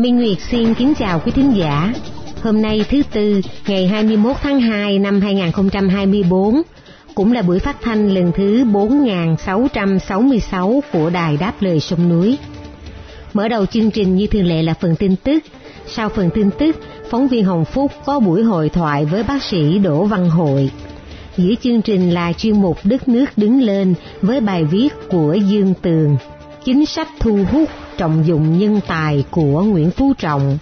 Minh Nguyệt xin kính chào quý thính giả. Hôm nay thứ Tư, ngày 21 tháng 2 năm 2024, cũng là buổi phát thanh lần thứ 4666 của Đài Đáp Lời Sông Núi. Mở đầu chương trình như thường lệ là phần tin tức. Sau phần tin tức, phóng viên Hồng Phúc có buổi hội thoại với bác sĩ Đỗ Văn Hội. Giữa chương trình là chuyên mục Đất nước đứng lên với bài viết của Dương Tường, chính sách thu hút trọng dụng nhân tài của Nguyễn Phú Trọng.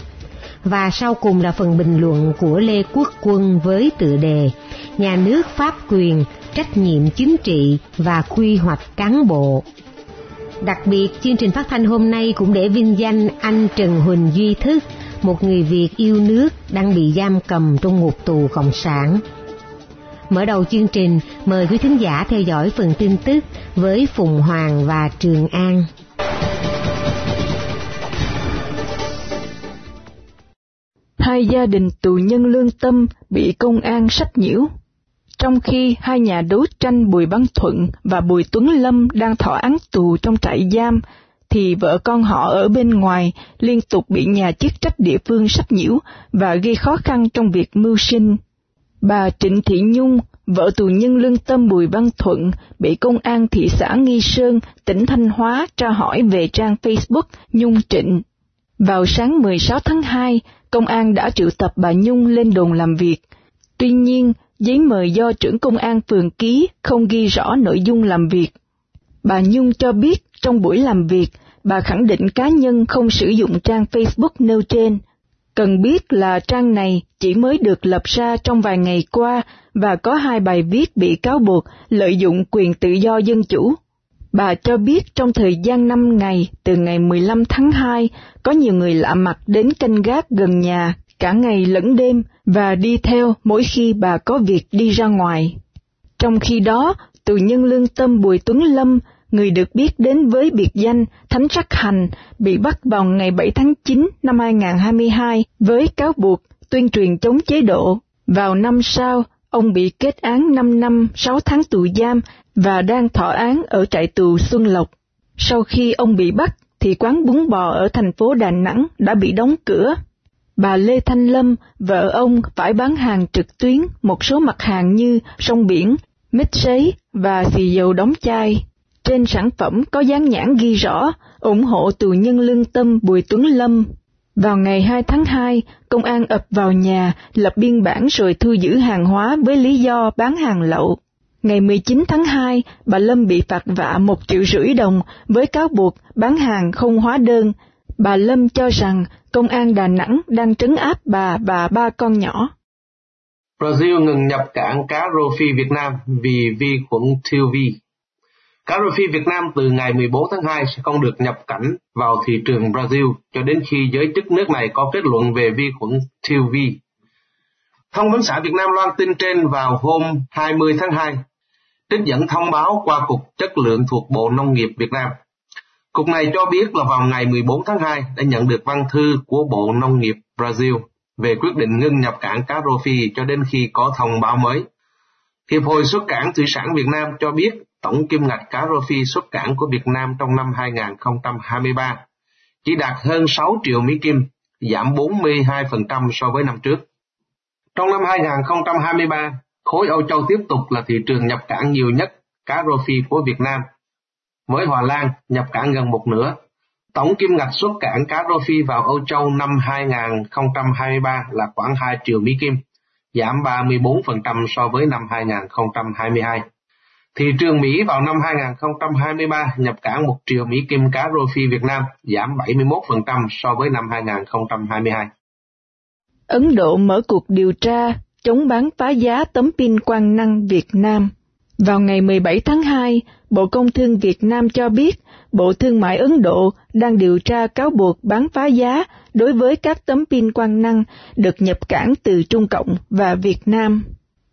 Và sau cùng là phần bình luận của Lê Quốc Quân với tựa đề Nhà nước pháp quyền, trách nhiệm chính trị và quy hoạch cán bộ. Đặc biệt, chương trình phát thanh hôm nay cũng để vinh danh anh Trần Huỳnh Duy Thức, một người Việt yêu nước đang bị giam cầm trong ngục tù Cộng sản. Mở đầu chương trình, mời quý thính giả theo dõi phần tin tức với Phùng Hoàng và Trường An. Hai gia đình tù nhân lương tâm bị công an sách nhiễu. Trong khi hai nhà đấu tranh Bùi Văn Thuận và Bùi Tuấn Lâm đang thọ án tù trong trại giam, thì vợ con họ ở bên ngoài liên tục bị nhà chức trách địa phương sách nhiễu và gây khó khăn trong việc mưu sinh. Bà Trịnh Thị Nhung, vợ tù nhân lương tâm Bùi Văn Thuận, bị công an thị xã Nghi Sơn, tỉnh Thanh Hóa tra hỏi về trang Facebook Nhung Trịnh. Vào sáng 16 tháng 2, công an đã triệu tập bà Nhung lên đồn làm việc. Tuy nhiên, giấy mời do trưởng công an phường ký không ghi rõ nội dung làm việc. Bà Nhung cho biết trong buổi làm việc, bà khẳng định cá nhân không sử dụng trang Facebook nêu trên. Cần biết là trang này chỉ mới được lập ra trong vài ngày qua và có hai bài viết bị cáo buộc lợi dụng quyền tự do dân chủ. Bà cho biết trong thời gian 5 ngày, từ ngày 15 tháng 2, có nhiều người lạ mặt đến canh gác gần nhà cả ngày lẫn đêm và đi theo mỗi khi bà có việc đi ra ngoài. Trong khi đó, tù nhân lương tâm Bùi Tuấn Lâm, người được biết đến với biệt danh Thánh Sắc Hành, bị bắt vào ngày 7 tháng 9 năm 2022 với cáo buộc tuyên truyền chống chế độ. Vào năm sau, ông bị kết án 5 năm 6 tháng tù giam và đang thọ án ở trại tù Xuân Lộc. Sau khi ông bị bắt, thì quán bún bò ở thành phố Đà Nẵng đã bị đóng cửa. Bà Lê Thanh Lâm, vợ ông phải bán hàng trực tuyến một số mặt hàng như sông biển, mít sấy và xì dầu đóng chai. Trên sản phẩm có dán nhãn ghi rõ ủng hộ tù nhân lương tâm Bùi Tuấn Lâm. Vào ngày 2 tháng 2, công an ập vào nhà, lập biên bản rồi thu giữ hàng hóa với lý do bán hàng lậu. Ngày 19 tháng 2, bà Lâm bị phạt vạ một triệu rưỡi đồng với cáo buộc bán hàng không hóa đơn. Bà Lâm cho rằng công an Đà Nẵng đang trấn áp bà và ba con nhỏ. Brazil ngừng nhập cảng cá rô phi Việt Nam vì vi khuẩn TUV. Cá rô phi Việt Nam từ ngày 14 tháng 2 sẽ không được nhập cảnh vào thị trường Brazil cho đến khi giới chức nước này có kết luận về vi khuẩn TUV. Thông vấn xã Việt Nam loan tin trên vào hôm 20 tháng 2 trích dẫn thông báo qua Cục Chất lượng thuộc Bộ Nông nghiệp Việt Nam. Cục này cho biết là vào ngày 14 tháng 2 đã nhận được văn thư của Bộ Nông nghiệp Brazil về quyết định ngưng nhập cảng cá rô phi cho đến khi có thông báo mới. Hiệp hội xuất cảng thủy sản Việt Nam cho biết tổng kim ngạch cá rô phi xuất cảng của Việt Nam trong năm 2023 chỉ đạt hơn 6 triệu Mỹ Kim, giảm 42% so với năm trước. Trong năm 2023, khối Âu Châu tiếp tục là thị trường nhập cảng nhiều nhất cá rô phi của Việt Nam. Với Hòa Lan nhập cảng gần một nửa, tổng kim ngạch xuất cảng cá rô phi vào Âu Châu năm 2023 là khoảng 2 triệu Mỹ Kim, giảm 34% so với năm 2022. Thị trường Mỹ vào năm 2023 nhập cảng 1 triệu Mỹ Kim cá rô phi Việt Nam, giảm 71% so với năm 2022. Ấn Độ mở cuộc điều tra chống bán phá giá tấm pin quang năng Việt Nam. Vào ngày 17 tháng 2, Bộ Công Thương Việt Nam cho biết Bộ Thương mại Ấn Độ đang điều tra cáo buộc bán phá giá đối với các tấm pin quang năng được nhập cảng từ Trung Cộng và Việt Nam.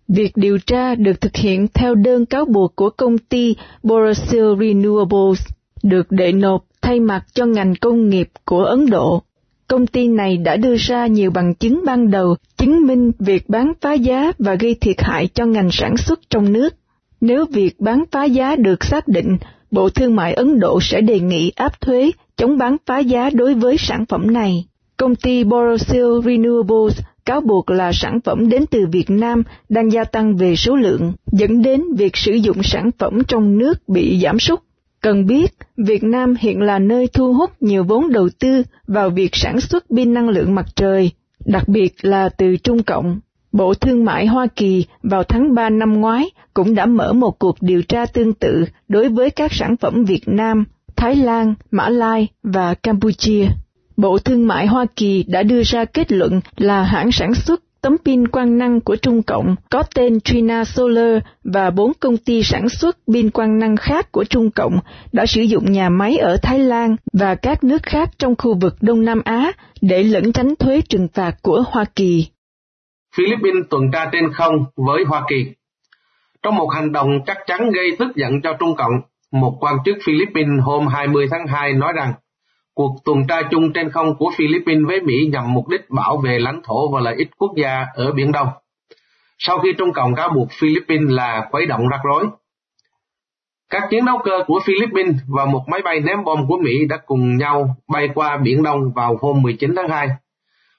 Việc điều tra được thực hiện theo đơn cáo buộc của công ty Borosil Renewables, được đệ nộp thay mặt cho ngành công nghiệp của Ấn Độ. Công ty này đã đưa ra nhiều bằng chứng ban đầu chứng minh việc bán phá giá và gây thiệt hại cho ngành sản xuất trong nước. Nếu việc bán phá giá được xác định, Bộ Thương mại Ấn Độ sẽ đề nghị áp thuế chống bán phá giá đối với sản phẩm này. Công ty Borosil Renewables cáo buộc là sản phẩm đến từ Việt Nam đang gia tăng về số lượng, dẫn đến việc sử dụng sản phẩm trong nước bị giảm sút. Cần biết, Việt Nam hiện là nơi thu hút nhiều vốn đầu tư vào việc sản xuất pin năng lượng mặt trời, đặc biệt là từ Trung Cộng. Bộ Thương mại Hoa Kỳ vào tháng 3 năm ngoái cũng đã mở một cuộc điều tra tương tự đối với các sản phẩm Việt Nam, Thái Lan, Mã Lai và Campuchia. Bộ Thương mại Hoa Kỳ đã đưa ra kết luận là hãng sản xuất tấm pin quang năng của Trung Cộng có tên Trina Solar và bốn công ty sản xuất pin quang năng khác của Trung Cộng đã sử dụng nhà máy ở Thái Lan và các nước khác trong khu vực Đông Nam Á để lẩn tránh thuế trừng phạt của Hoa Kỳ. Philippines tuần tra trên không với Hoa Kỳ Trong một hành động chắc chắn gây tức giận cho Trung Cộng, một quan chức Philippines hôm 20 tháng 2 nói rằng cuộc tuần tra chung trên không của Philippines với Mỹ nhằm mục đích bảo vệ lãnh thổ và lợi ích quốc gia ở Biển Đông. Sau khi Trung Cộng cáo buộc Philippines là khuấy động rắc rối, các chiến đấu cơ của Philippines và một máy bay ném bom của Mỹ đã cùng nhau bay qua Biển Đông vào hôm 19 tháng 2.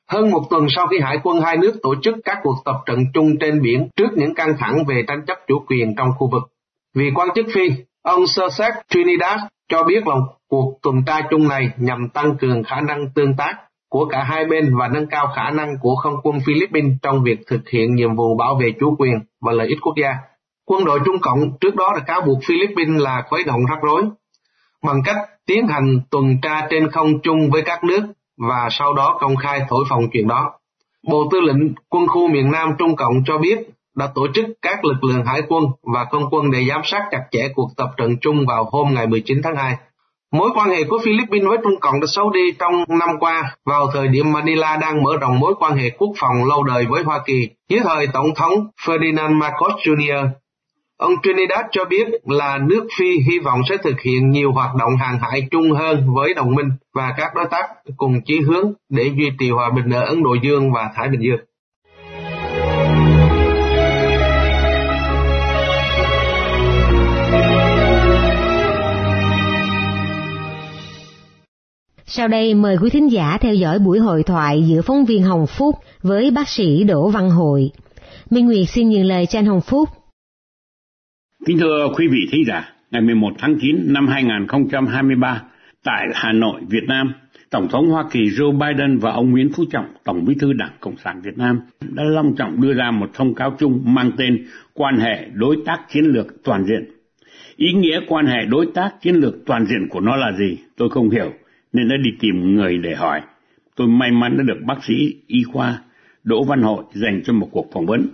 Hơn một tuần sau khi hải quân hai nước tổ chức các cuộc tập trận chung trên biển trước những căng thẳng về tranh chấp chủ quyền trong khu vực. Vì quan chức Phi, ông Sussex Trinidad cho biết là cuộc tuần tra chung này nhằm tăng cường khả năng tương tác của cả hai bên và nâng cao khả năng của không quân Philippines trong việc thực hiện nhiệm vụ bảo vệ chủ quyền và lợi ích quốc gia. Quân đội Trung Cộng trước đó đã cáo buộc Philippines là khuấy động rắc rối bằng cách tiến hành tuần tra trên không chung với các nước và sau đó công khai thổi phồng chuyện đó. Bộ Tư lệnh Quân khu miền Nam Trung Cộng cho biết đã tổ chức các lực lượng hải quân và không quân để giám sát chặt chẽ cuộc tập trận chung vào hôm ngày 19 tháng 2. Mối quan hệ của Philippines với Trung Cộng đã xấu đi trong năm qua, vào thời điểm Manila đang mở rộng mối quan hệ quốc phòng lâu đời với Hoa Kỳ dưới thời Tổng thống Ferdinand Marcos Jr. Ông Trinidad cho biết là nước Phi hy vọng sẽ thực hiện nhiều hoạt động hàng hải chung hơn với đồng minh và các đối tác cùng chí hướng để duy trì hòa bình ở Ấn Độ Dương và Thái Bình Dương. Sau đây mời quý thính giả theo dõi buổi hội thoại giữa phóng viên Hồng Phúc với bác sĩ Đỗ Văn Hội. Minh Nguyệt xin nhường lời cho anh Hồng Phúc. Kính thưa quý vị thính giả, ngày 11 tháng 9 năm 2023, tại Hà Nội, Việt Nam, Tổng thống Hoa Kỳ Joe Biden và ông Nguyễn Phú Trọng, Tổng bí thư Đảng Cộng sản Việt Nam, đã long trọng đưa ra một thông cáo chung mang tên Quan hệ đối tác chiến lược toàn diện. Ý nghĩa quan hệ đối tác chiến lược toàn diện của nó là gì? Tôi không hiểu, nên đã đi tìm người để hỏi. Tôi may mắn đã được bác sĩ y khoa Đỗ Văn Hội dành cho một cuộc phỏng vấn.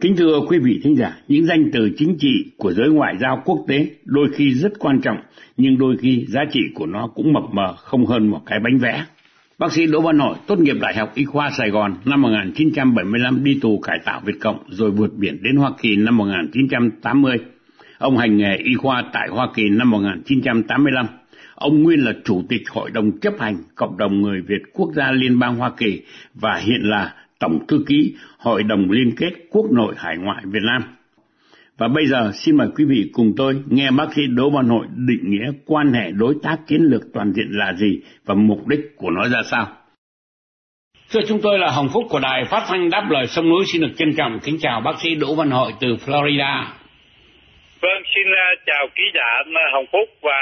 Kính thưa quý vị thính giả, những danh từ chính trị của giới ngoại giao quốc tế đôi khi rất quan trọng, nhưng đôi khi giá trị của nó cũng mập mờ không hơn một cái bánh vẽ. Bác sĩ Đỗ Văn Hội tốt nghiệp Đại học Y khoa Sài Gòn năm 1975 đi tù cải tạo Việt Cộng rồi vượt biển đến Hoa Kỳ năm 1980. Ông hành nghề y khoa tại Hoa Kỳ năm 1985. Ông nguyên là Chủ tịch Hội đồng chấp hành Cộng đồng Người Việt Quốc gia Liên bang Hoa Kỳ và hiện là Tổng Thư ký Hội đồng Liên kết Quốc nội Hải ngoại Việt Nam. Và bây giờ, xin mời quý vị cùng tôi nghe bác sĩ Đỗ Văn Hội định nghĩa quan hệ đối tác chiến lược toàn diện là gì và mục đích của nó ra sao. Thưa chúng tôi là Hồng Phúc của Đài Phát thanh Đáp Lời Sông Núi xin được trân trọng kính chào bác sĩ Đỗ Văn Hội từ Florida. Vâng, xin à, chào ký giả à, Hồng Phúc và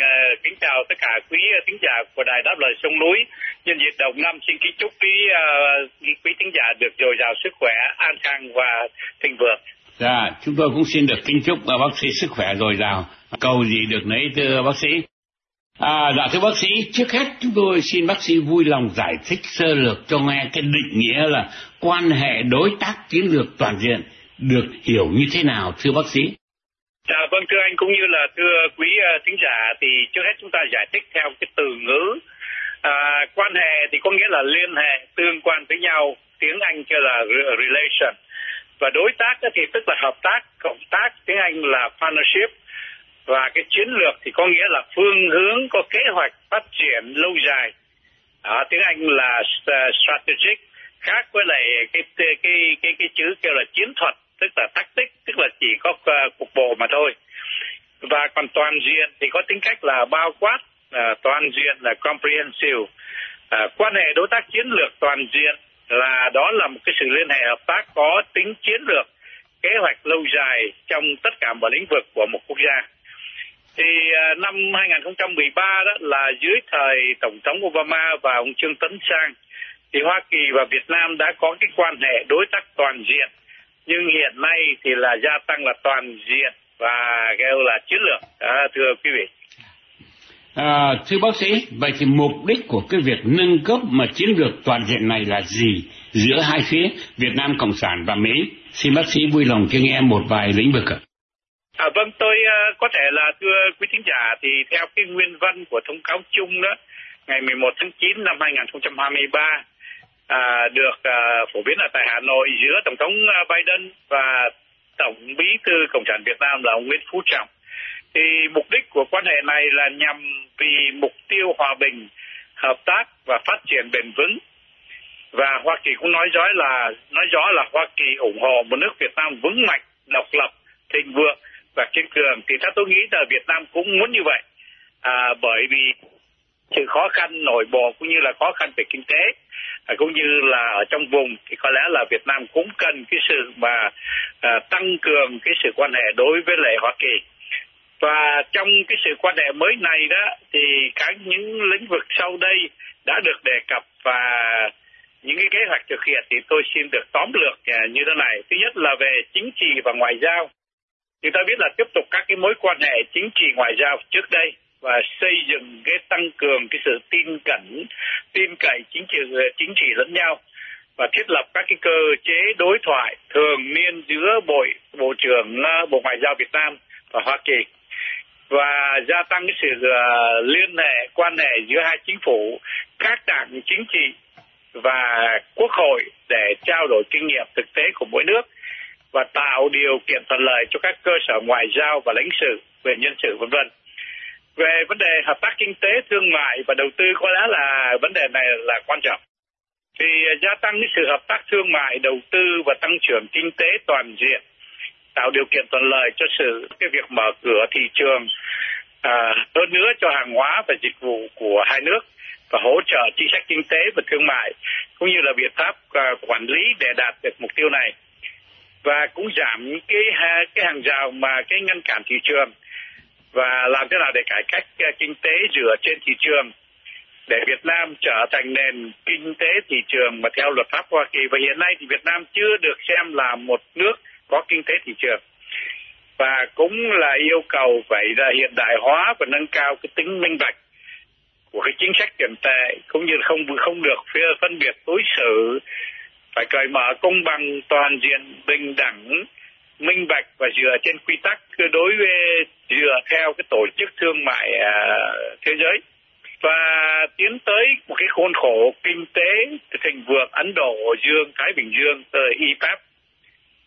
à, kính chào tất cả quý thính giả của Đài Đáp Lời Sông Núi. Nhân dịp đầu năm xin kính chúc quý quý thính giả được dồi dào sức khỏe, an khang và thịnh vượng. Dạ, chúng tôi cũng xin được kính chúc bác sĩ sức khỏe dồi dào. Cầu gì được nấy thưa bác sĩ. À, dạ thưa bác sĩ, trước hết chúng tôi xin bác sĩ vui lòng giải thích sơ lược cho nghe cái định nghĩa là quan hệ đối tác chiến lược toàn diện được hiểu như thế nào thưa bác sĩ? À, vâng thưa anh cũng như là thưa quý uh, thính giả thì trước hết chúng ta giải thích theo cái từ ngữ à, quan hệ thì có nghĩa là liên hệ tương quan với nhau tiếng Anh kêu là relation. Và đối tác thì tức là hợp tác cộng tác tiếng Anh là partnership. Và cái chiến lược thì có nghĩa là phương hướng có kế hoạch phát triển lâu dài. À, tiếng Anh là ờ, strategic khác với lại cái cái cái cái, cái chữ kêu là chiến thuật tức là tactic tức là chỉ có uh, cục bộ mà thôi. Và còn toàn diện thì có tính cách là bao quát uh, toàn diện là comprehensive. Uh, quan hệ đối tác chiến lược toàn diện là đó là một cái sự liên hệ hợp tác có tính chiến lược kế hoạch lâu dài trong tất cả mọi lĩnh vực của một quốc gia. Thì uh, năm 2013 đó là dưới thời tổng thống Obama và ông Trương Tấn Sang thì Hoa Kỳ và Việt Nam đã có cái quan hệ đối tác toàn diện nhưng hiện nay thì là gia tăng là toàn diện và kêu là chiến lược à, thưa quý vị À, thưa bác sĩ, vậy thì mục đích của cái việc nâng cấp mà chiến lược toàn diện này là gì giữa hai phía Việt Nam Cộng sản và Mỹ? Xin bác sĩ vui lòng cho nghe một vài lĩnh vực ạ. À, vâng, tôi uh, có thể là thưa quý thính giả thì theo cái nguyên văn của thông cáo chung đó, ngày 11 tháng 9 năm 2023 à, được à, phổ biến ở tại Hà Nội giữa Tổng thống à, Biden và Tổng bí thư Cộng sản Việt Nam là ông Nguyễn Phú Trọng. Thì mục đích của quan hệ này là nhằm vì mục tiêu hòa bình hợp tác và phát triển bền vững. Và Hoa Kỳ cũng nói rõ là nói rõ là Hoa Kỳ ủng hộ một nước Việt Nam vững mạnh độc lập thịnh vượng và kiên cường. Thì theo tôi nghĩ là Việt Nam cũng muốn như vậy. À, bởi vì sự khó khăn nội bộ cũng như là khó khăn về kinh tế à, cũng như là ở trong vùng thì có lẽ là Việt Nam cũng cần cái sự mà à, tăng cường cái sự quan hệ đối với lại Hoa Kỳ. Và trong cái sự quan hệ mới này đó thì các những lĩnh vực sau đây đã được đề cập và những cái kế hoạch thực hiện thì tôi xin được tóm lược à, như thế này. Thứ nhất là về chính trị và ngoại giao. Chúng ta biết là tiếp tục các cái mối quan hệ chính trị ngoại giao trước đây và xây dựng cái tăng cường cái sự tin cẩn tin cậy chính trị chính trị lẫn nhau và thiết lập các cái cơ chế đối thoại thường niên giữa bộ bộ trưởng ờ, bộ ngoại giao Việt Nam và Hoa Kỳ và gia tăng cái sự uh, liên hệ quan hệ giữa hai chính phủ các đảng chính trị và quốc hội để trao đổi kinh nghiệm thực tế của mỗi nước và tạo điều kiện thuận lợi cho các cơ sở ngoại giao và lãnh sự về nhân sự vân vân về vấn đề hợp tác kinh tế thương mại và đầu tư có lẽ là vấn đề này là quan trọng. Thì à, gia tăng cái sự hợp tác thương mại đầu tư và tăng trưởng kinh tế toàn diện tạo điều kiện thuận lợi cho sự cái việc mở cửa thị trường à, hơn nữa cho hàng hóa và dịch vụ của hai nước và hỗ trợ chính sách kinh tế và thương mại cũng như là biện pháp à, quản lý để đạt được mục tiêu này. Và cũng giảm cái cái hàng rào mà cái ngăn cản thị trường và làm thế nào để cải cách ờ, kinh tế dựa trên thị trường, để Việt Nam trở thành nền kinh tế thị trường mà theo luật pháp Hoa Kỳ. Và hiện nay thì Việt Nam chưa được xem là một nước có kinh tế thị trường. Và cũng là yêu cầu phải là hiện đại hóa và nâng cao cái tính minh bạch của cái chính sách tiền tệ, cũng như là không không được phân biệt đối xử, phải cởi mở công bằng, toàn diện, bình đẳng minh bạch và dựa trên quy tắc đối với dựa theo cái tổ chức thương mại uh, thế giới. Và tiến tới một cái khuôn khổ kinh tế thịnh vượng Ấn Độ Dương Thái Bình Dương tới IPAP.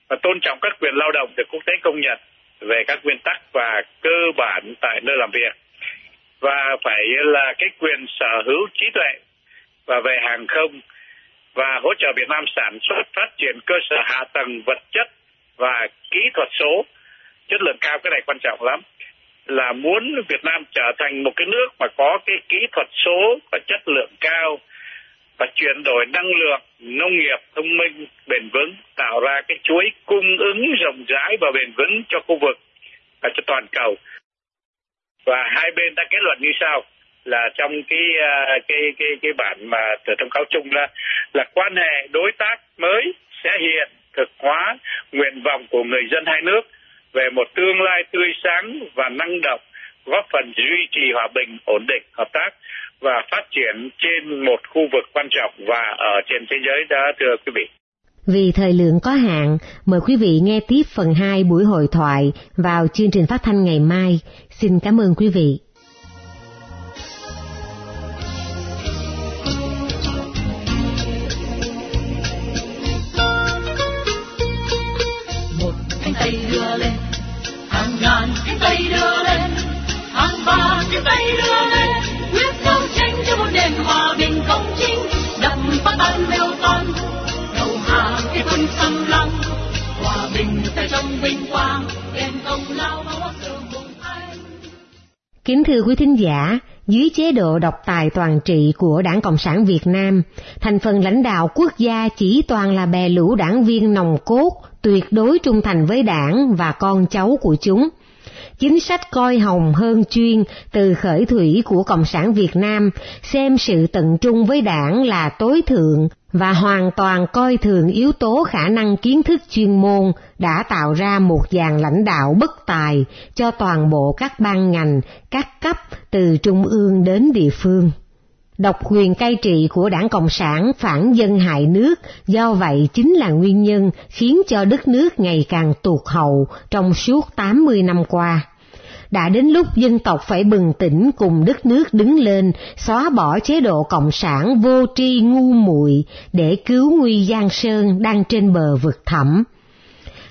Và tôn trọng các quyền lao động được quốc tế công nhận về các nguyên tắc và cơ bản tại nơi làm việc. Và phải là cái quyền sở hữu trí tuệ và về hàng không và hỗ trợ Việt Nam sản xuất phát triển cơ sở hạ tầng vật chất và kỹ thuật số, chất lượng cao, cái này quan trọng lắm. Là muốn Việt Nam trở thành một cái nước mà có cái kỹ thuật số và chất lượng cao và chuyển đổi năng lượng, nông nghiệp, thông minh, bền vững, tạo ra cái chuỗi cung ứng rộng rãi và bền vững cho khu vực và cho toàn cầu. Và hai bên đã kết luận như sau, là trong cái à, cái cái cái bản mà từ thông cáo chung là là quan hệ đối tác mới sẽ hiện thực hóa nguyện vọng của người dân hai nước về một tương lai tươi sáng và năng động góp phần duy trì hòa bình, ổn định, hợp tác và phát triển trên một khu vực quan trọng và ở trên thế giới đó thưa quý vị. Vì thời lượng có hạn, mời quý vị nghe tiếp phần 2 buổi hội thoại vào chương trình phát thanh ngày mai. Xin cảm ơn quý vị. Kính thưa quý thính giả, dưới chế độ độc tài toàn trị của Đảng Cộng sản Việt Nam, thành phần lãnh đạo quốc gia chỉ toàn là bè lũ đảng viên nòng cốt, tuyệt đối trung thành với đảng và con cháu của chúng. Chính sách coi hồng hơn chuyên từ khởi thủy của Cộng sản Việt Nam xem sự tận trung với đảng là tối thượng và hoàn toàn coi thường yếu tố khả năng kiến thức chuyên môn đã tạo ra một dàn lãnh đạo bất tài cho toàn bộ các ban ngành, các cấp từ trung ương đến địa phương. Độc quyền cai trị của đảng Cộng sản phản dân hại nước, do vậy chính là nguyên nhân khiến cho đất nước ngày càng tụt hậu trong suốt 80 năm qua. Đã đến lúc dân tộc phải bừng tỉnh cùng đất nước đứng lên, xóa bỏ chế độ cộng sản vô tri ngu muội để cứu nguy Giang Sơn đang trên bờ vực thẳm.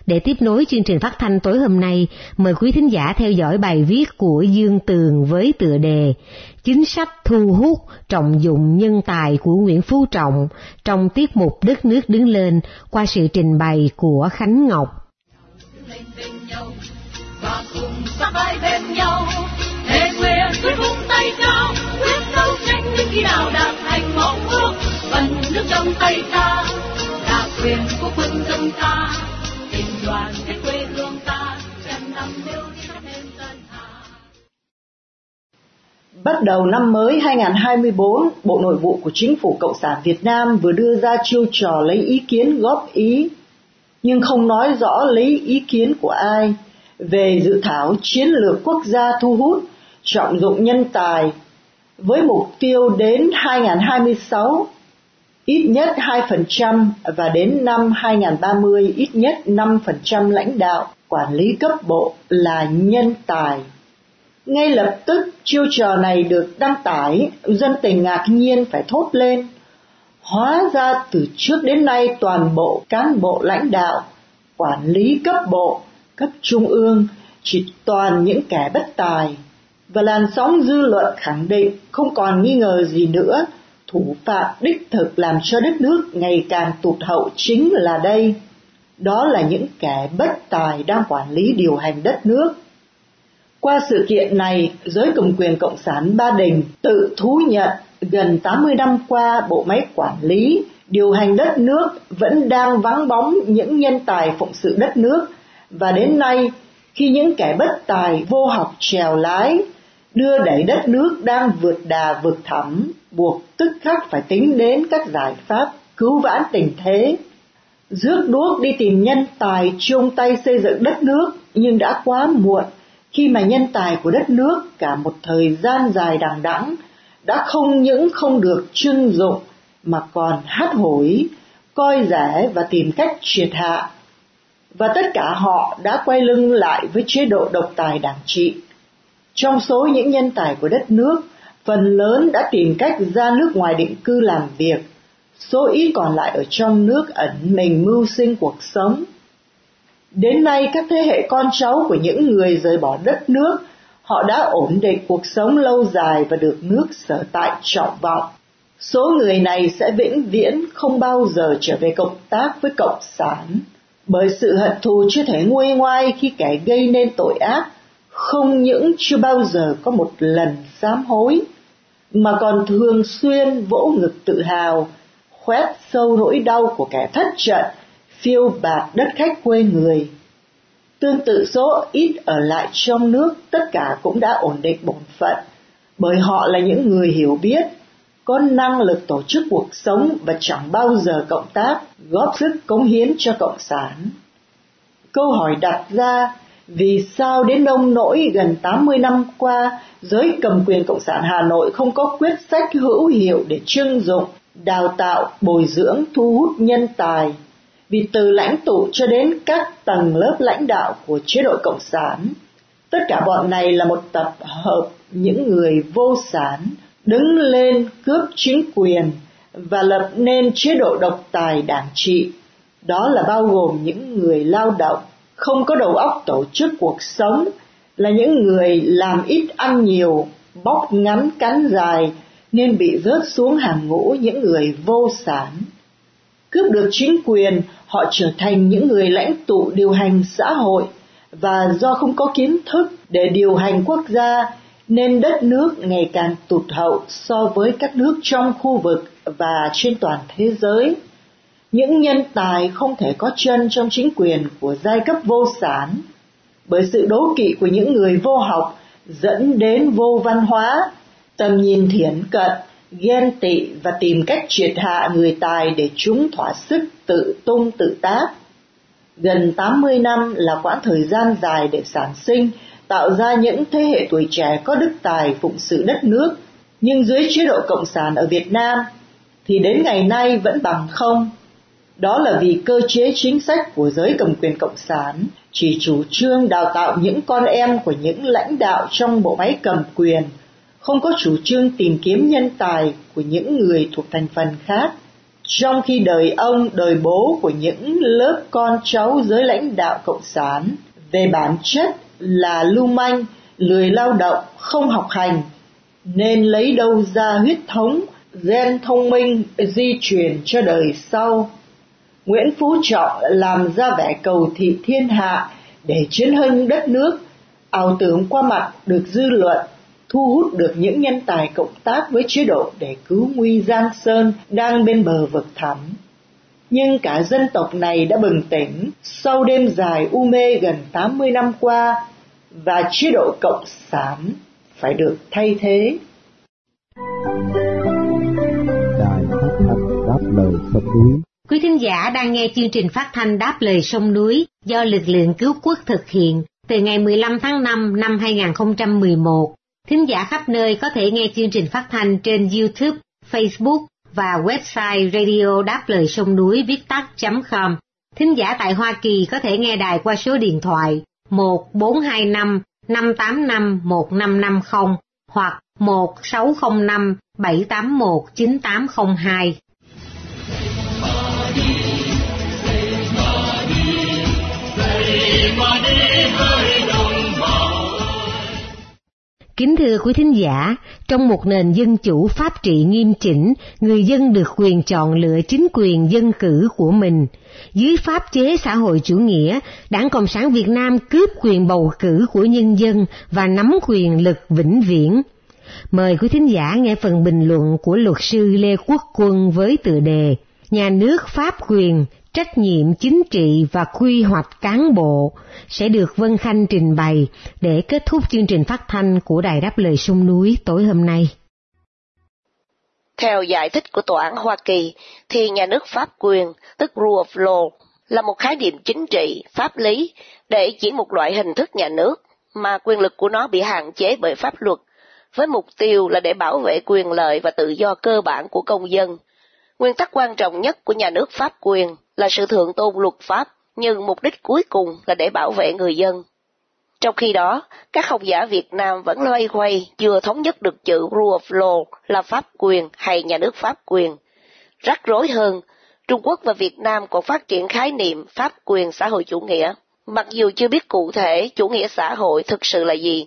Để tiếp nối chương trình phát thanh tối hôm nay, mời quý thính giả theo dõi bài viết của Dương Tường với tựa đề Chính sách thu hút trọng dụng nhân tài của Nguyễn Phú Trọng trong tiết mục Đất nước đứng lên qua sự trình bày của Khánh Ngọc. lên bên nhau và cùng sát vai bên nhau thề nguyện quyết vung tay cao quyết đấu tranh những khi nào đạt thành mong ước phần nước trong tay ta là quyền của quân dân ta đoàn kết quê hương ta trăm năm yêu đi khắp hà. Bắt đầu năm mới 2024, Bộ Nội vụ của Chính phủ Cộng sản Việt Nam vừa đưa ra chiêu trò lấy ý kiến góp ý, nhưng không nói rõ lấy ý kiến của ai về dự thảo chiến lược quốc gia thu hút, trọng dụng nhân tài với mục tiêu đến 2026 ít nhất 2% và đến năm 2030 ít nhất 5% lãnh đạo quản lý cấp bộ là nhân tài. Ngay lập tức chiêu trò này được đăng tải, dân tình ngạc nhiên phải thốt lên. Hóa ra từ trước đến nay toàn bộ cán bộ lãnh đạo, quản lý cấp bộ, cấp trung ương chỉ toàn những kẻ bất tài. Và làn sóng dư luận khẳng định không còn nghi ngờ gì nữa, thủ phạm đích thực làm cho đất nước ngày càng tụt hậu chính là đây. Đó là những kẻ bất tài đang quản lý điều hành đất nước qua sự kiện này, giới cầm quyền Cộng sản Ba Đình tự thú nhận gần 80 năm qua bộ máy quản lý, điều hành đất nước vẫn đang vắng bóng những nhân tài phụng sự đất nước và đến nay khi những kẻ bất tài vô học trèo lái đưa đẩy đất nước đang vượt đà vượt thẳm buộc tức khắc phải tính đến các giải pháp cứu vãn tình thế rước đuốc đi tìm nhân tài chung tay xây dựng đất nước nhưng đã quá muộn khi mà nhân tài của đất nước cả một thời gian dài đằng đẵng đã không những không được trưng dụng mà còn hát hối, coi rẻ và tìm cách triệt hạ. Và tất cả họ đã quay lưng lại với chế độ độc tài đảng trị. Trong số những nhân tài của đất nước, phần lớn đã tìm cách ra nước ngoài định cư làm việc, số ít còn lại ở trong nước ẩn mình mưu sinh cuộc sống. Đến nay các thế hệ con cháu của những người rời bỏ đất nước, họ đã ổn định cuộc sống lâu dài và được nước sở tại trọng vọng. Số người này sẽ vĩnh viễn không bao giờ trở về cộng tác với cộng sản, bởi sự hận thù chưa thể nguôi ngoai khi kẻ gây nên tội ác không những chưa bao giờ có một lần sám hối, mà còn thường xuyên vỗ ngực tự hào, khoét sâu nỗi đau của kẻ thất trận phiêu bạt đất khách quê người. Tương tự số ít ở lại trong nước tất cả cũng đã ổn định bổn phận, bởi họ là những người hiểu biết, có năng lực tổ chức cuộc sống và chẳng bao giờ cộng tác, góp sức cống hiến cho cộng sản. Câu hỏi đặt ra, vì sao đến nông nỗi gần 80 năm qua, giới cầm quyền Cộng sản Hà Nội không có quyết sách hữu hiệu để trưng dụng, đào tạo, bồi dưỡng, thu hút nhân tài. Vì từ lãnh tụ cho đến các tầng lớp lãnh đạo của chế độ Cộng sản, tất cả bọn này là một tập hợp những người vô sản, đứng lên cướp chính quyền và lập nên chế độ độc tài đảng trị. Đó là bao gồm những người lao động, không có đầu óc tổ chức cuộc sống, là những người làm ít ăn nhiều, bóc ngắn cắn dài nên bị rớt xuống hàng ngũ những người vô sản. Cướp được chính quyền, họ trở thành những người lãnh tụ điều hành xã hội và do không có kiến thức để điều hành quốc gia nên đất nước ngày càng tụt hậu so với các nước trong khu vực và trên toàn thế giới. Những nhân tài không thể có chân trong chính quyền của giai cấp vô sản, bởi sự đố kỵ của những người vô học dẫn đến vô văn hóa, tầm nhìn thiển cận, ghen tị và tìm cách triệt hạ người tài để chúng thỏa sức tự tung tự tác. Gần 80 năm là quãng thời gian dài để sản sinh, tạo ra những thế hệ tuổi trẻ có đức tài phụng sự đất nước, nhưng dưới chế độ cộng sản ở Việt Nam thì đến ngày nay vẫn bằng không. Đó là vì cơ chế chính sách của giới cầm quyền cộng sản chỉ chủ trương đào tạo những con em của những lãnh đạo trong bộ máy cầm quyền, không có chủ trương tìm kiếm nhân tài của những người thuộc thành phần khác. Trong khi đời ông, đời bố của những lớp con cháu giới lãnh đạo cộng sản về bản chất là lưu manh, lười lao động, không học hành, nên lấy đâu ra huyết thống, gen thông minh di truyền cho đời sau. Nguyễn Phú Trọng làm ra vẻ cầu thị thiên hạ để chiến hưng đất nước, ảo tưởng qua mặt được dư luận, thu hút được những nhân tài cộng tác với chế độ để cứu nguy Giang Sơn đang bên bờ vực thẳm. Nhưng cả dân tộc này đã bừng tỉnh sau đêm dài u mê gần 80 năm qua và chế độ cộng sản phải được thay thế. Đài phát thanh đáp lời sông núi Quý thính giả đang nghe chương trình phát thanh Đáp lời sông núi do lực lượng cứu quốc thực hiện từ ngày 15 tháng 5 năm 2011. Thính giả khắp nơi có thể nghe chương trình phát thanh trên YouTube, Facebook và website radio đáp lời sông núi viết tắt.com. Thính giả tại Hoa Kỳ có thể nghe đài qua số điện thoại 1425 585 1550 hoặc 1605 781 9802. Kính thưa quý thính giả, trong một nền dân chủ pháp trị nghiêm chỉnh, người dân được quyền chọn lựa chính quyền dân cử của mình. Dưới pháp chế xã hội chủ nghĩa, Đảng Cộng sản Việt Nam cướp quyền bầu cử của nhân dân và nắm quyền lực vĩnh viễn. Mời quý thính giả nghe phần bình luận của luật sư Lê Quốc Quân với tựa đề Nhà nước pháp quyền, trách nhiệm chính trị và quy hoạch cán bộ sẽ được Vân Khanh trình bày để kết thúc chương trình phát thanh của Đài Đáp Lời Sông Núi tối hôm nay. Theo giải thích của Tòa án Hoa Kỳ, thì nhà nước pháp quyền, tức rule of law, là một khái niệm chính trị, pháp lý để chỉ một loại hình thức nhà nước mà quyền lực của nó bị hạn chế bởi pháp luật, với mục tiêu là để bảo vệ quyền lợi và tự do cơ bản của công dân. Nguyên tắc quan trọng nhất của nhà nước pháp quyền là sự thượng tôn luật pháp, nhưng mục đích cuối cùng là để bảo vệ người dân. Trong khi đó, các học giả Việt Nam vẫn loay hoay chưa thống nhất được chữ rule of law là pháp quyền hay nhà nước pháp quyền. Rắc rối hơn, Trung Quốc và Việt Nam còn phát triển khái niệm pháp quyền xã hội chủ nghĩa, mặc dù chưa biết cụ thể chủ nghĩa xã hội thực sự là gì.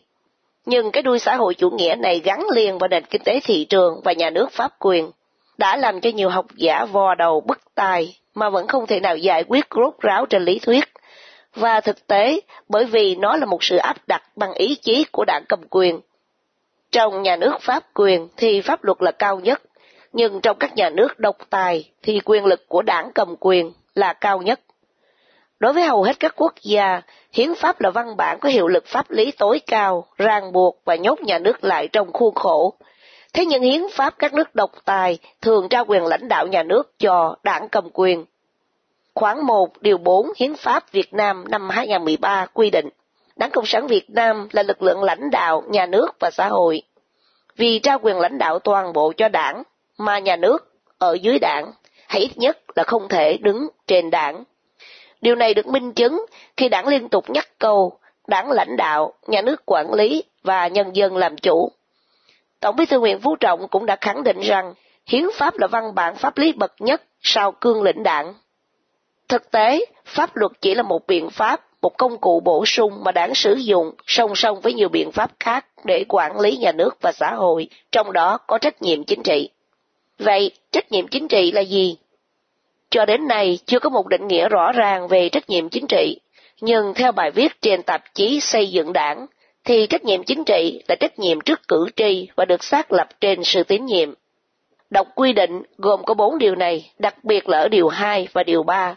Nhưng cái đuôi xã hội chủ nghĩa này gắn liền vào nền kinh tế thị trường và nhà nước pháp quyền, đã làm cho nhiều học giả vò đầu bứt tai mà vẫn không thể nào giải quyết rốt ráo trên lý thuyết. Và thực tế, bởi vì nó là một sự áp đặt bằng ý chí của đảng cầm quyền. Trong nhà nước pháp quyền thì pháp luật là cao nhất, nhưng trong các nhà nước độc tài thì quyền lực của đảng cầm quyền là cao nhất. Đối với hầu hết các quốc gia, hiến pháp là văn bản có hiệu lực pháp lý tối cao, ràng buộc và nhốt nhà nước lại trong khuôn khổ. Thế nhưng hiến pháp các nước độc tài thường trao quyền lãnh đạo nhà nước cho đảng cầm quyền. Khoản 1 điều 4 Hiến pháp Việt Nam năm 2013 quy định, Đảng Cộng sản Việt Nam là lực lượng lãnh đạo nhà nước và xã hội. Vì trao quyền lãnh đạo toàn bộ cho đảng, mà nhà nước ở dưới đảng, hay ít nhất là không thể đứng trên đảng. Điều này được minh chứng khi đảng liên tục nhắc câu đảng lãnh đạo, nhà nước quản lý và nhân dân làm chủ. Tổng bí thư Nguyễn Phú Trọng cũng đã khẳng định rằng hiến pháp là văn bản pháp lý bậc nhất sau cương lĩnh đảng. Thực tế, pháp luật chỉ là một biện pháp, một công cụ bổ sung mà đảng sử dụng song song với nhiều biện pháp khác để quản lý nhà nước và xã hội, trong đó có trách nhiệm chính trị. Vậy, trách nhiệm chính trị là gì? Cho đến nay, chưa có một định nghĩa rõ ràng về trách nhiệm chính trị, nhưng theo bài viết trên tạp chí Xây dựng đảng, thì trách nhiệm chính trị là trách nhiệm trước cử tri và được xác lập trên sự tín nhiệm. Đọc quy định gồm có bốn điều này, đặc biệt là ở điều 2 và điều 3.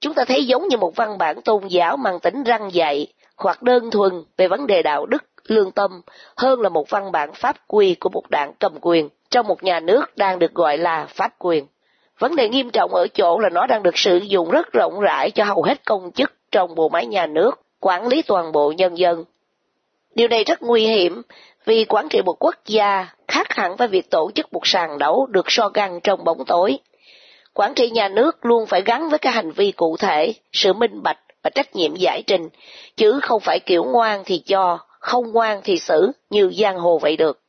Chúng ta thấy giống như một văn bản tôn giáo mang tính răng dạy hoặc đơn thuần về vấn đề đạo đức, lương tâm hơn là một văn bản pháp quy của một đảng cầm quyền trong một nhà nước đang được gọi là pháp quyền. Vấn đề nghiêm trọng ở chỗ là nó đang được sử dụng rất rộng rãi cho hầu hết công chức trong bộ máy nhà nước, quản lý toàn bộ nhân dân. Điều này rất nguy hiểm vì quản trị một quốc gia khác hẳn với việc tổ chức một sàn đấu được so găng trong bóng tối. Quản trị nhà nước luôn phải gắn với các hành vi cụ thể, sự minh bạch và trách nhiệm giải trình, chứ không phải kiểu ngoan thì cho, không ngoan thì xử như giang hồ vậy được.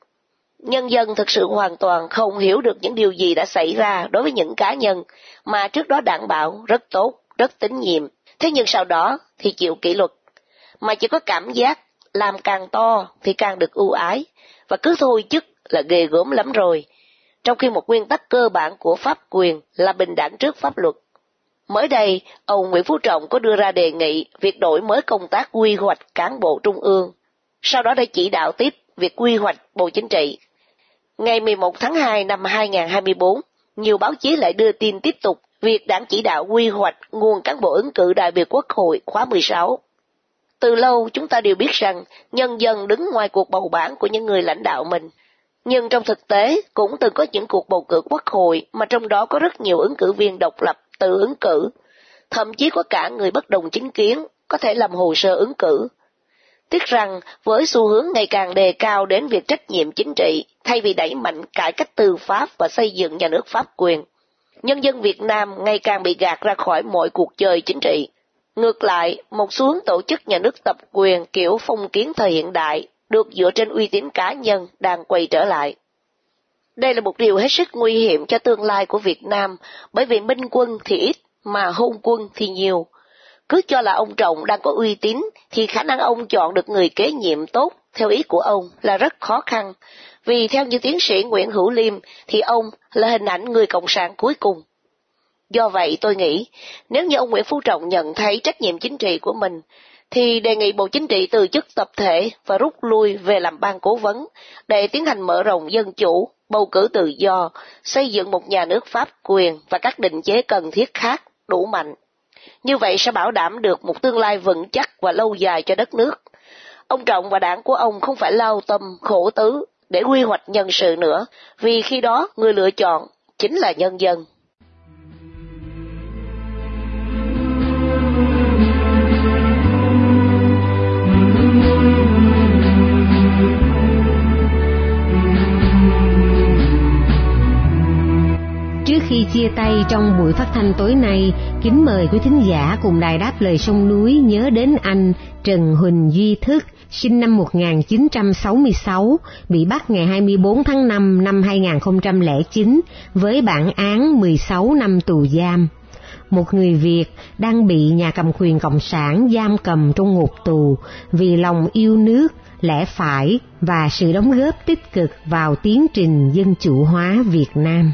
Nhân dân thực sự hoàn toàn không hiểu được những điều gì đã xảy ra đối với những cá nhân mà trước đó đảm bảo rất tốt, rất tín nhiệm, thế nhưng sau đó thì chịu kỷ luật, mà chỉ có cảm giác làm càng to thì càng được ưu ái, và cứ thôi chức là ghê gớm lắm rồi, trong khi một nguyên tắc cơ bản của pháp quyền là bình đẳng trước pháp luật. Mới đây, ông Nguyễn Phú Trọng có đưa ra đề nghị việc đổi mới công tác quy hoạch cán bộ trung ương, sau đó đã chỉ đạo tiếp việc quy hoạch Bộ Chính trị. Ngày 11 tháng 2 năm 2024, nhiều báo chí lại đưa tin tiếp tục việc đảng chỉ đạo quy hoạch nguồn cán bộ ứng cử đại biểu quốc hội khóa 16. Từ lâu chúng ta đều biết rằng nhân dân đứng ngoài cuộc bầu bản của những người lãnh đạo mình. Nhưng trong thực tế cũng từng có những cuộc bầu cử quốc hội mà trong đó có rất nhiều ứng cử viên độc lập tự ứng cử. Thậm chí có cả người bất đồng chính kiến có thể làm hồ sơ ứng cử. Tiếc rằng với xu hướng ngày càng đề cao đến việc trách nhiệm chính trị thay vì đẩy mạnh cải cách tư pháp và xây dựng nhà nước pháp quyền, nhân dân Việt Nam ngày càng bị gạt ra khỏi mọi cuộc chơi chính trị. Ngược lại, một xu hướng tổ chức nhà nước tập quyền kiểu phong kiến thời hiện đại được dựa trên uy tín cá nhân đang quay trở lại. Đây là một điều hết sức nguy hiểm cho tương lai của Việt Nam, bởi vì minh quân thì ít, mà hôn quân thì nhiều. Cứ cho là ông Trọng đang có uy tín, thì khả năng ông chọn được người kế nhiệm tốt, theo ý của ông, là rất khó khăn, vì theo như tiến sĩ Nguyễn Hữu Liêm, thì ông là hình ảnh người Cộng sản cuối cùng. Do vậy tôi nghĩ, nếu như ông Nguyễn Phú Trọng nhận thấy trách nhiệm chính trị của mình, thì đề nghị Bộ Chính trị từ chức tập thể và rút lui về làm ban cố vấn, để tiến hành mở rộng dân chủ, bầu cử tự do, xây dựng một nhà nước pháp quyền và các định chế cần thiết khác đủ mạnh. Như vậy sẽ bảo đảm được một tương lai vững chắc và lâu dài cho đất nước. Ông Trọng và đảng của ông không phải lao tâm, khổ tứ để quy hoạch nhân sự nữa, vì khi đó người lựa chọn chính là nhân dân. Trong buổi phát thanh tối nay, kính mời quý thính giả cùng đài đáp lời sông núi nhớ đến anh Trần Huỳnh Duy Thức, sinh năm 1966, bị bắt ngày 24 tháng 5 năm 2009 với bản án 16 năm tù giam. Một người Việt đang bị nhà cầm quyền Cộng sản giam cầm trong ngục tù vì lòng yêu nước, lẽ phải và sự đóng góp tích cực vào tiến trình dân chủ hóa Việt Nam.